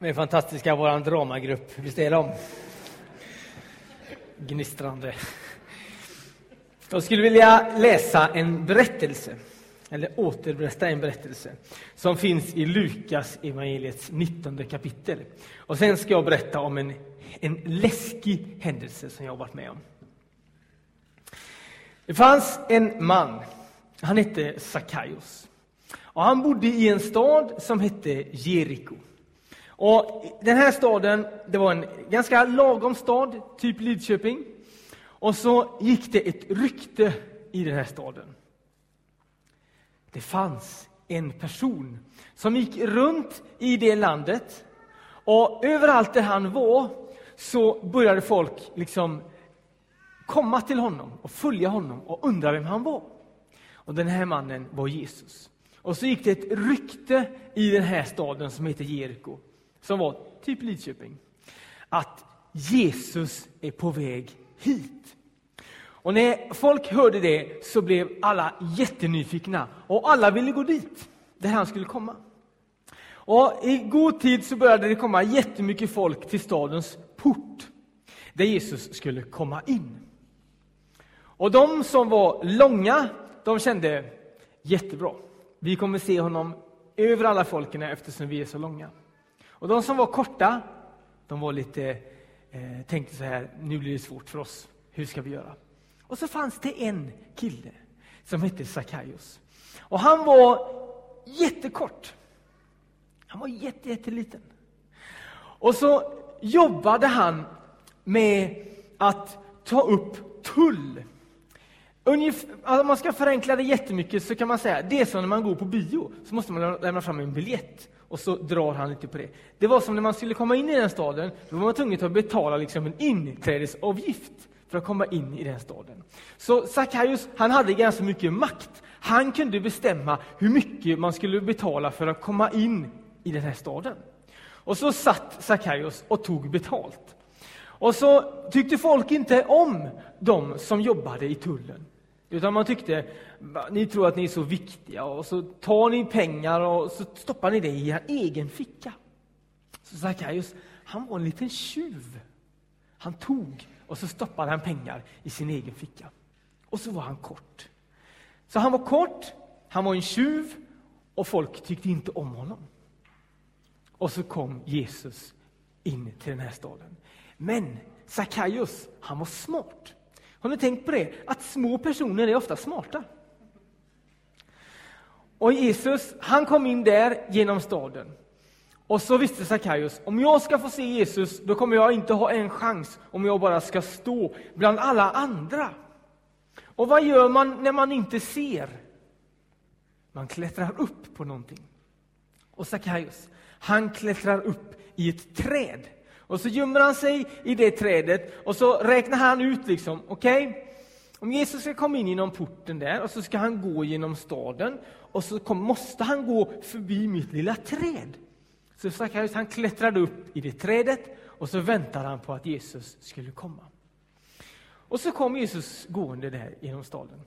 De är fantastiska, vår dramagrupp. Visst är de? Gnistrande. Jag skulle vilja läsa en berättelse, eller återberätta en berättelse, som finns i Lukas evangeliets 19 kapitel. Och sen ska jag berätta om en, en läskig händelse som jag har varit med om. Det fanns en man, han hette Sackaios. Och han bodde i en stad som hette Jeriko. Och den här staden, det var en ganska lagom stad, typ Lidköping. Och så gick det ett rykte i den här staden. Det fanns en person som gick runt i det landet och överallt där han var så började folk liksom komma till honom och följa honom och undra vem han var. Och den här mannen var Jesus. Och så gick det ett rykte i den här staden som heter Jeriko som var typ Lidköping, att Jesus är på väg hit. Och när folk hörde det så blev alla jättenyfikna och alla ville gå dit, där han skulle komma. Och I god tid så började det komma jättemycket folk till stadens port, där Jesus skulle komma in. Och de som var långa, de kände jättebra. Vi kommer se honom över alla folken eftersom vi är så långa. Och de som var korta, de var lite, eh, tänkte så här, nu blir det svårt för oss. Hur ska vi göra? Och så fanns det en kille som hette Sackaios. Och han var jättekort. Han var jätte, jätteliten. Och så jobbade han med att ta upp tull. Ungefär, alltså om man ska förenkla det jättemycket så kan man säga det är som när man går på bio, så måste man lämna fram en biljett och så drar han lite på det. Det var som när man skulle komma in i den staden, då var man tvungen att betala liksom en inträdesavgift för att komma in i den staden. Så Sackaios, han hade ganska mycket makt. Han kunde bestämma hur mycket man skulle betala för att komma in i den här staden. Och så satt Sackaios och tog betalt. Och så tyckte folk inte om de som jobbade i tullen. Utan man tyckte, ni tror att ni är så viktiga och så tar ni pengar och så stoppar ni det i er egen ficka. Så Sackaios, han var en liten tjuv. Han tog och så stoppade han pengar i sin egen ficka. Och så var han kort. Så han var kort, han var en tjuv och folk tyckte inte om honom. Och så kom Jesus in till den här staden. Men Sackaios, han var smart. Har ni tänkt på det? Att små personer är ofta smarta. Och Jesus, han kom in där genom staden. Och så visste Sackaios, om jag ska få se Jesus, då kommer jag inte ha en chans om jag bara ska stå bland alla andra. Och vad gör man när man inte ser? Man klättrar upp på någonting. Och Sackaios, han klättrar upp i ett träd. Och så gömmer han sig i det trädet och så räknar han ut liksom, okej, okay, om Jesus ska komma in genom porten där och så ska han gå genom staden och så kom, måste han gå förbi mitt lilla träd. Så Sackaios han klättrade upp i det trädet och så väntade han på att Jesus skulle komma. Och så kom Jesus gående där genom staden.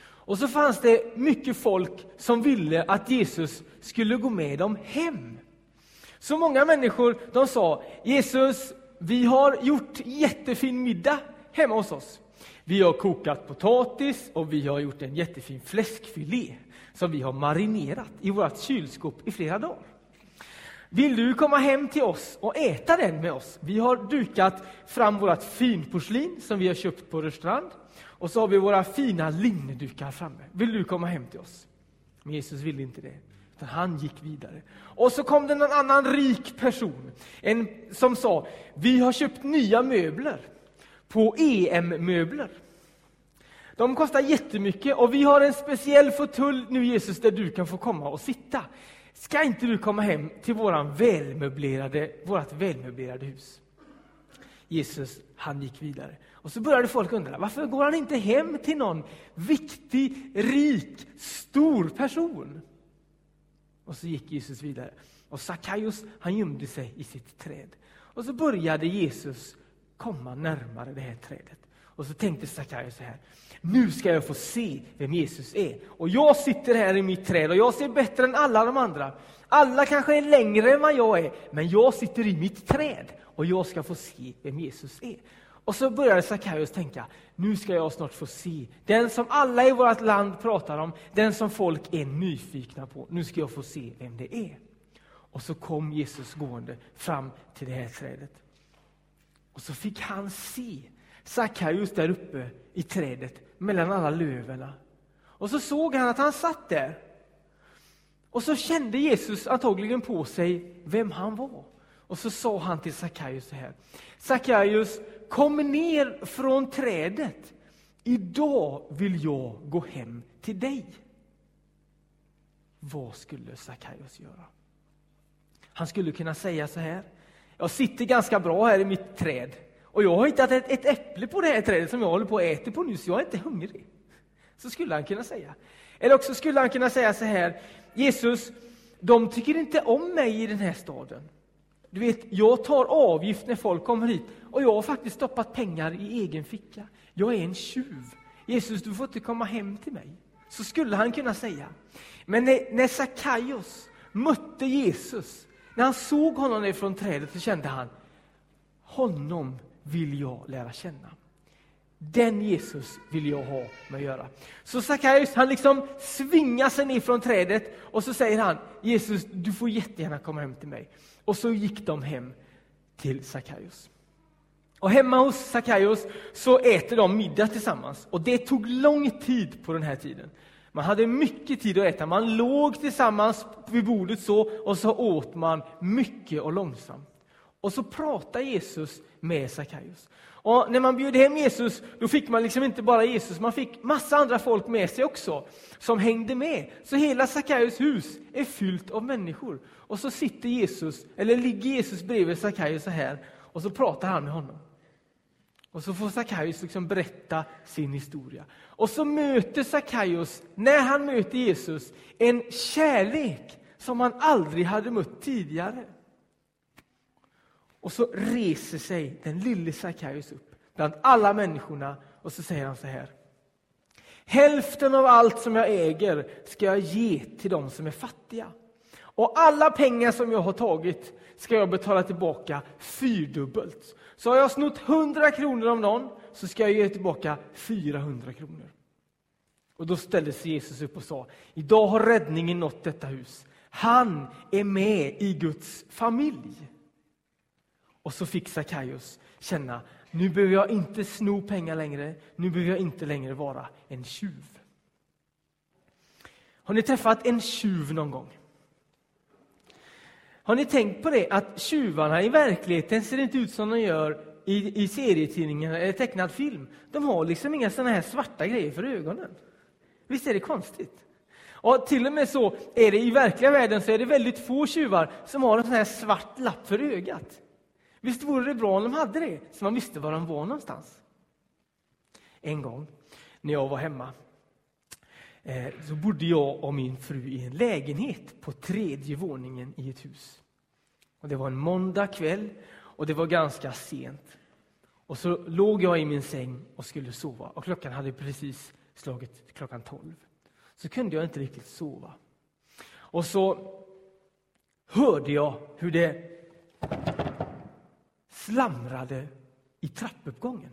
Och så fanns det mycket folk som ville att Jesus skulle gå med dem hem. Så många människor de sa Jesus, vi har gjort jättefin middag hemma hos oss. Vi har kokat potatis och vi har gjort en jättefin fläskfilé som vi har marinerat i vårt kylskåp i flera dagar. Vill du komma hem till oss och äta den med oss? Vi har dukat fram vårt finporslin som vi har köpt på restaurang och så har vi våra fina linnedukar framme. Vill du komma hem till oss? Men Jesus ville inte det. För han gick vidare. Och så kom det någon annan rik person en som sa, vi har köpt nya möbler på EM-möbler. De kostar jättemycket och vi har en speciell fåtölj nu Jesus där du kan få komma och sitta. Ska inte du komma hem till våran välmöblerade, vårat välmöblerade hus? Jesus, han gick vidare. Och så började folk undra, varför går han inte hem till någon viktig, rik, stor person? Och så gick Jesus vidare. Och Sackaios, han gömde sig i sitt träd. Och så började Jesus komma närmare det här trädet. Och så tänkte Sackaios så här, nu ska jag få se vem Jesus är. Och jag sitter här i mitt träd och jag ser bättre än alla de andra. Alla kanske är längre än vad jag är, men jag sitter i mitt träd och jag ska få se vem Jesus är. Och så började Sackaios tänka, nu ska jag snart få se den som alla i vårt land pratar om, den som folk är nyfikna på. Nu ska jag få se vem det är. Och så kom Jesus gående fram till det här trädet. Och så fick han se Sackaios där uppe i trädet mellan alla löven. Och så såg han att han satt där. Och så kände Jesus antagligen på sig vem han var. Och så sa han till Sackaios så här. Sackaios, kom ner från trädet. Idag vill jag gå hem till dig. Vad skulle Sackaios göra? Han skulle kunna säga så här. Jag sitter ganska bra här i mitt träd. Och jag har hittat ett, ett äpple på det här trädet som jag håller på att äta på nu, så jag är inte hungrig. Så skulle han kunna säga. Eller också skulle han kunna säga så här. Jesus, de tycker inte om mig i den här staden. Du vet, jag tar avgift när folk kommer hit och jag har faktiskt stoppat pengar i egen ficka. Jag är en tjuv. Jesus, du får inte komma hem till mig. Så skulle han kunna säga. Men när, när Sackaios mötte Jesus, när han såg honom ner från trädet så kände han, honom vill jag lära känna. Den Jesus vill jag ha med att göra. Så Sackaios, han liksom svingar sig ner från trädet och så säger han, Jesus, du får jättegärna komma hem till mig. Och så gick de hem till Sackaios. Och hemma hos Sackaios så äter de middag tillsammans. Och det tog lång tid på den här tiden. Man hade mycket tid att äta. Man låg tillsammans vid bordet så och så åt man mycket och långsamt. Och så pratar Jesus med Sackaios. Och när man bjöd hem Jesus, då fick man liksom inte bara Jesus, man fick massa andra folk med sig också, som hängde med. Så hela Sackaios hus är fyllt av människor. Och så sitter Jesus, eller ligger Jesus bredvid Sackaios så här, och så pratar han med honom. Och så får Sackaios liksom berätta sin historia. Och så möter Sackaios, när han möter Jesus, en kärlek som han aldrig hade mött tidigare. Och så reser sig den lille Sackaios upp bland alla människorna och så säger han så här. Hälften av allt som jag äger ska jag ge till dem som är fattiga. Och alla pengar som jag har tagit ska jag betala tillbaka fyrdubbelt. Så har jag snott 100 kronor av någon så ska jag ge tillbaka 400 kronor. Och då ställde sig Jesus upp och sa, idag har räddningen nått detta hus. Han är med i Guds familj. Och så fick Sackaios känna, nu behöver jag inte sno pengar längre, nu behöver jag inte längre vara en tjuv. Har ni träffat en tjuv någon gång? Har ni tänkt på det att tjuvarna i verkligheten ser inte ut som de gör i, i serietidningar eller tecknad film? De har liksom inga såna här svarta grejer för ögonen. Visst är det konstigt? Och till och med så är det i verkliga världen så är det väldigt få tjuvar som har en sån här svart lapp för ögat. Visst vore det bra om de hade det, så man visste var de var någonstans. En gång när jag var hemma eh, så bodde jag och min fru i en lägenhet på tredje våningen i ett hus. Och Det var en måndag kväll och det var ganska sent. Och så låg jag i min säng och skulle sova och klockan hade precis slagit klockan tolv. Så kunde jag inte riktigt sova. Och så hörde jag hur det slamrade i trappuppgången.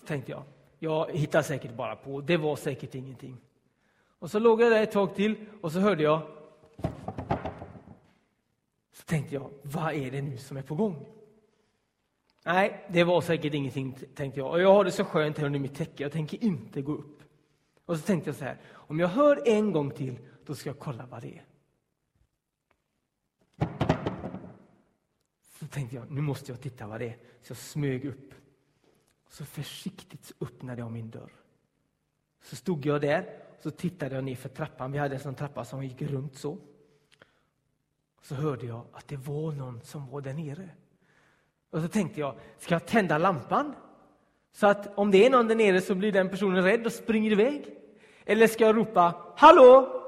Så tänkte jag, jag hittar säkert bara på, det var säkert ingenting. Och så låg jag där ett tag till och så hörde jag så tänkte jag, vad är det nu som är på gång? Nej, det var säkert ingenting, tänkte jag. Och jag har det så skönt här under mitt täcke, jag tänker inte gå upp. Och så tänkte jag så här, om jag hör en gång till, då ska jag kolla vad det är. Så tänkte jag, nu måste jag titta vad det är. Så jag smög upp. Så försiktigt öppnade jag min dörr. Så stod jag där och så tittade jag ner för trappan. Vi hade en sån trappa som gick runt så. Så hörde jag att det var någon som var där nere. Och så tänkte jag, ska jag tända lampan? Så att om det är någon där nere så blir den personen rädd och springer iväg. Eller ska jag ropa ”Hallå!”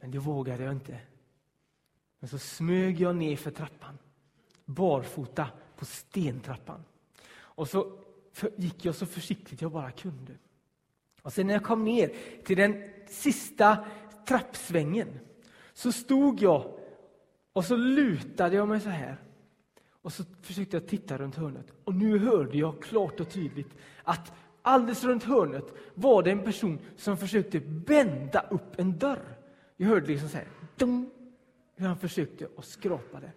Men det vågade jag inte. Men så smög jag ner för trappan, barfota på stentrappan. Och så gick jag så försiktigt jag bara kunde. Och sen när jag kom ner till den sista trappsvängen så stod jag och så lutade jag mig så här. Och så försökte jag titta runt hörnet. Och nu hörde jag klart och tydligt att alldeles runt hörnet var det en person som försökte bända upp en dörr. Jag hörde liksom så här, dum, hur han försökte och skrapade.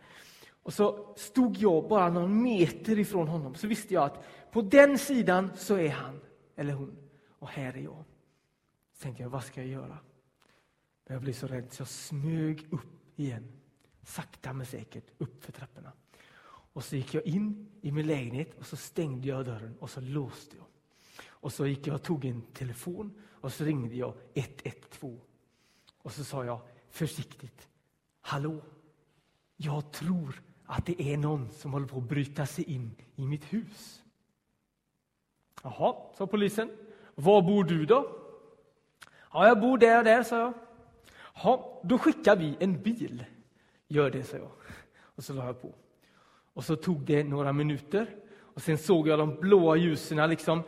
Och så stod jag bara någon meter ifrån honom, så visste jag att på den sidan så är han eller hon och här är jag. Så tänkte jag, vad ska jag göra? Men jag blev så rädd så jag smög upp igen, sakta men säkert, upp för trapporna. Och så gick jag in i min lägenhet och så stängde jag dörren och så låste jag. Och så gick jag och tog en telefon och så ringde jag 112. Och så sa jag försiktigt, hallå, jag tror att det är någon som håller på att bryta sig in i mitt hus. Jaha, sa polisen. Var bor du då? Ja, jag bor där och där, sa jag. Ja, då skickar vi en bil. Gör det, sa jag. Och så la jag på. Och så tog det några minuter och sen såg jag de blåa ljusen liksom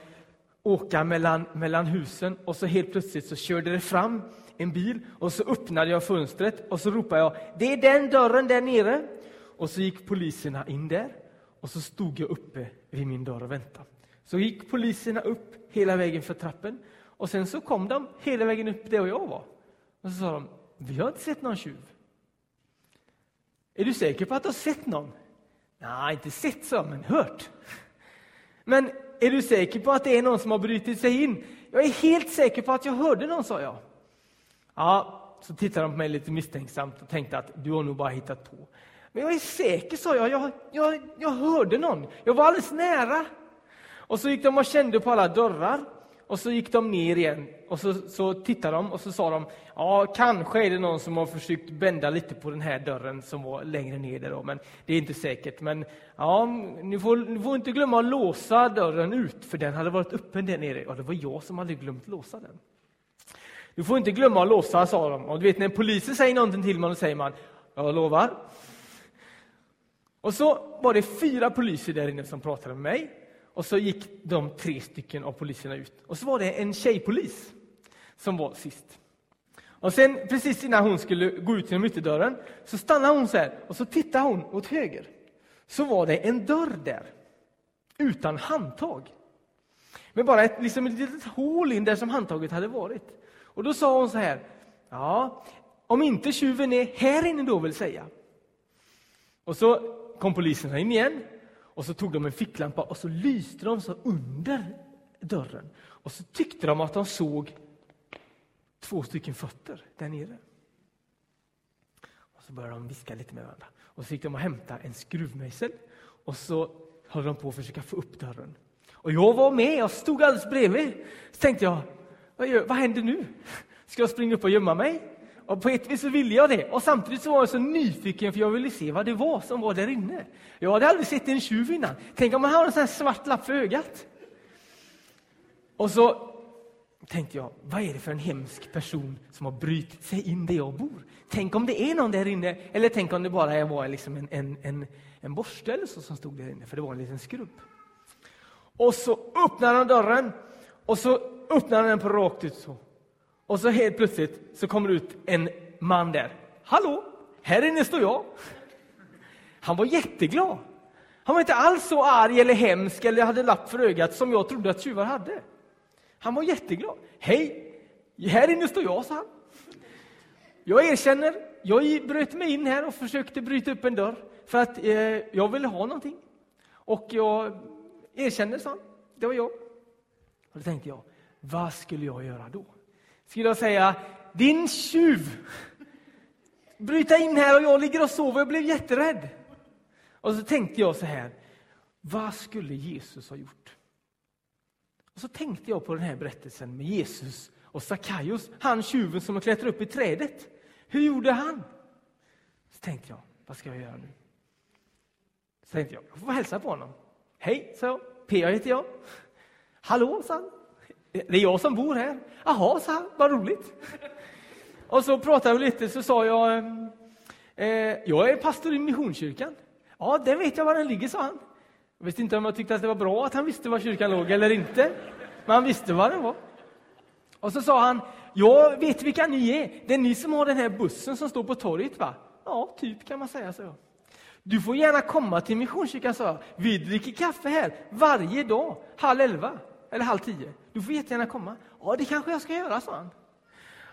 åka mellan, mellan husen och så helt plötsligt så körde det fram en bil och så öppnade jag fönstret och så ropade jag det är den dörren där nere. Och så gick poliserna in där och så stod jag uppe vid min dörr och väntade. Så gick poliserna upp hela vägen för trappen och sen så kom de hela vägen upp där jag var. Och så sa de, vi har inte sett någon tjuv. Är du säker på att du har sett någon? Nej, inte sett så, men hört. Men är du säker på att det är någon som har brutit sig in? Jag är helt säker på att jag hörde någon, sa jag. Ja, så tittade de på mig lite misstänksamt och tänkte att du har nog bara hittat på. Men jag är säker, sa jag. Jag, jag, jag hörde någon. Jag var alldeles nära. Och så gick de och kände på alla dörrar. Och så gick de ner igen och så, så tittade de och så sa de ja, kanske är det någon som har försökt bända lite på den här dörren som var längre ner där då, men det är inte säkert. Men ja, ni får, ni får inte glömma att låsa dörren ut, för den hade varit öppen där nere. Och det var jag som hade glömt låsa den. Du får inte glömma att låsa, sa de. Och du vet, när polisen säger någonting till mig, då säger man jag lovar. Och så var det fyra poliser där inne som pratade med mig. Och så gick de tre stycken av poliserna ut. Och så var det en tjejpolis som var sist. Och sen precis innan hon skulle gå ut genom ytterdörren så stannade hon så här och så tittade hon åt höger. Så var det en dörr där utan handtag. Med bara ett, liksom ett litet hål in där som handtaget hade varit. Och då sa hon så här. Ja, om inte tjuven är här inne då vill säga. Och så kom poliserna in igen och så tog de en ficklampa och så lyste de så under dörren. Och så tyckte de att de såg två stycken fötter där nere. Och så började de viska lite med varandra. Och så gick de och hämtade en skruvmejsel och så höll de på att försöka få upp dörren. Och jag var med, jag stod alldeles bredvid. Så tänkte jag, vad, gör, vad händer nu? Ska jag springa upp och gömma mig? Och på ett vis så ville jag det. Och samtidigt så var jag så nyfiken för jag ville se vad det var som var där inne. Jag hade aldrig sett en tjuv innan. Tänk om man har en sån här svart lapp för ögat. Och så tänkte jag, vad är det för en hemsk person som har brutit sig in där jag bor? Tänk om det är någon där inne, eller tänk om det bara var liksom en, en, en, en borste eller så som stod där inne, för det var en liten skrubb. Och så öppnade han dörren och så öppnade han den på rakt ut så. Och så helt plötsligt så kommer det ut en man där. Hallå, här inne står jag. Han var jätteglad. Han var inte alls så arg eller hemsk eller hade lapp för ögat som jag trodde att tjuvar hade. Han var jätteglad. Hej, här inne står jag, sa han. Jag erkänner, jag bröt mig in här och försökte bryta upp en dörr för att eh, jag ville ha någonting. Och jag erkänner, sa han. Det var jag. Och då tänkte jag, vad skulle jag göra då? Skulle jag säga, din tjuv! Bryta in här och jag ligger och sover, jag blev jätterädd. Och så tänkte jag så här, vad skulle Jesus ha gjort? Och så tänkte jag på den här berättelsen med Jesus och Sackaios, han tjuven som klättrar upp i trädet. Hur gjorde han? Så tänkte jag, vad ska jag göra nu? Så tänkte jag, jag får hälsa på honom. Hej, sa jag. P.A. heter jag. Hallå, sa han. Det är jag som bor här. Jaha, sa han, vad roligt. Och så pratade vi lite, så sa jag, ehm, eh, jag är pastor i Missionskyrkan. Ja, det vet jag var den ligger, sa han. Jag visste inte om jag tyckte att det var bra att han visste var kyrkan låg eller inte. Men han visste var den var. Och så sa han, jag vet vilka ni är. Det är ni som har den här bussen som står på torget, va? Ja, typ kan man säga så. Du får gärna komma till Missionskyrkan, sa jag. Vi dricker kaffe här varje dag, halv elva eller halv tio. Du får jättegärna komma. Ja, det kanske jag ska göra, sa han.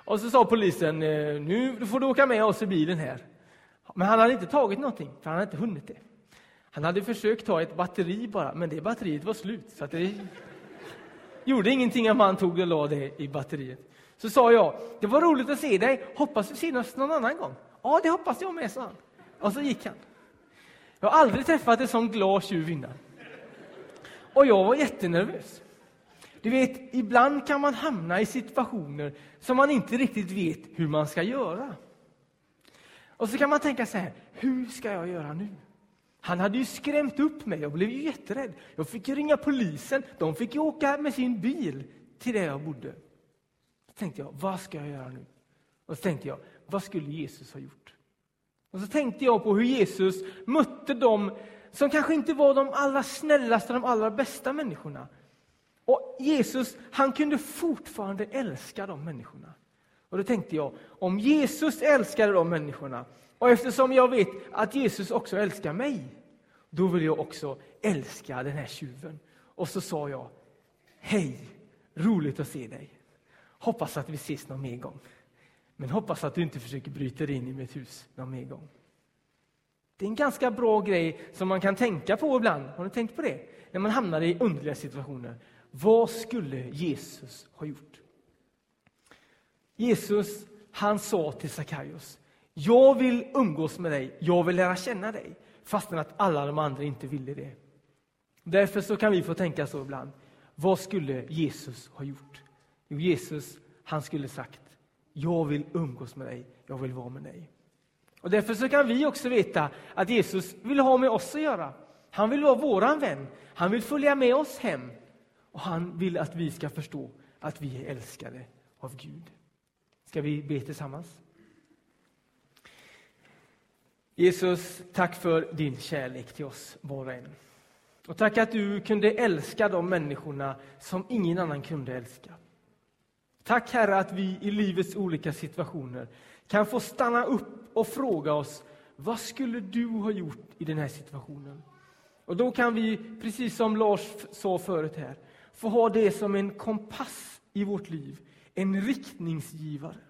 Och så sa polisen, eh, nu får du åka med oss i bilen här. Men han hade inte tagit någonting, för han hade inte hunnit det. Han hade försökt ta ett batteri bara, men det batteriet var slut. Så det gjorde ingenting om han tog och la det i batteriet. Så sa jag, det var roligt att se dig, hoppas vi ses någon annan gång. Ja, det hoppas jag med, sa han. Och så gick han. Jag har aldrig träffat en sån glad tjuv innan. Och jag var jättenervös. Du vet, ibland kan man hamna i situationer som man inte riktigt vet hur man ska göra. Och så kan man tänka så här, hur ska jag göra nu? Han hade ju skrämt upp mig, jag blev ju jätterädd. Jag fick ringa polisen, de fick åka med sin bil till där jag bodde. Så tänkte jag, vad ska jag göra nu? Och så tänkte jag, vad skulle Jesus ha gjort? Och så tänkte jag på hur Jesus mötte dem som kanske inte var de allra snällaste, de allra bästa människorna. Och Jesus, han kunde fortfarande älska de människorna. Och då tänkte jag, om Jesus älskade de människorna, och eftersom jag vet att Jesus också älskar mig, då vill jag också älska den här tjuven. Och så sa jag, hej, roligt att se dig. Hoppas att vi ses någon mer gång. Men hoppas att du inte försöker bryta dig in i mitt hus någon mer gång. Det är en ganska bra grej som man kan tänka på ibland. Har ni tänkt på det? När man hamnar i underliga situationer. Vad skulle Jesus ha gjort? Jesus, han sa till Sackaios, jag vill umgås med dig, jag vill lära känna dig, fastän att alla de andra inte ville det. Därför så kan vi få tänka så ibland. Vad skulle Jesus ha gjort? Jo, Jesus, han skulle sagt, jag vill umgås med dig, jag vill vara med dig. Och Därför så kan vi också veta att Jesus vill ha med oss att göra. Han vill vara våran vän, han vill följa med oss hem och han vill att vi ska förstå att vi är älskade av Gud. Ska vi be tillsammans? Jesus, tack för din kärlek till oss var och en. Och tack att du kunde älska de människorna som ingen annan kunde älska. Tack Herre att vi i livets olika situationer kan få stanna upp och fråga oss vad skulle du ha gjort i den här situationen? Och då kan vi, precis som Lars sa förut här, få ha det som en kompass i vårt liv, en riktningsgivare.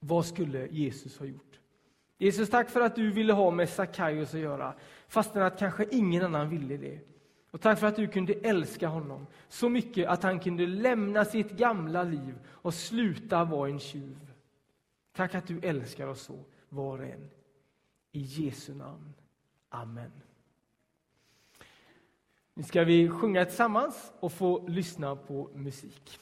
Vad skulle Jesus ha gjort? Jesus, tack för att du ville ha med Sackaios att göra, fastän att kanske ingen annan ville det. Och tack för att du kunde älska honom så mycket att han kunde lämna sitt gamla liv och sluta vara en tjuv. Tack att du älskar oss så, var och en. I Jesu namn. Amen. Nu ska vi sjunga tillsammans och få lyssna på musik.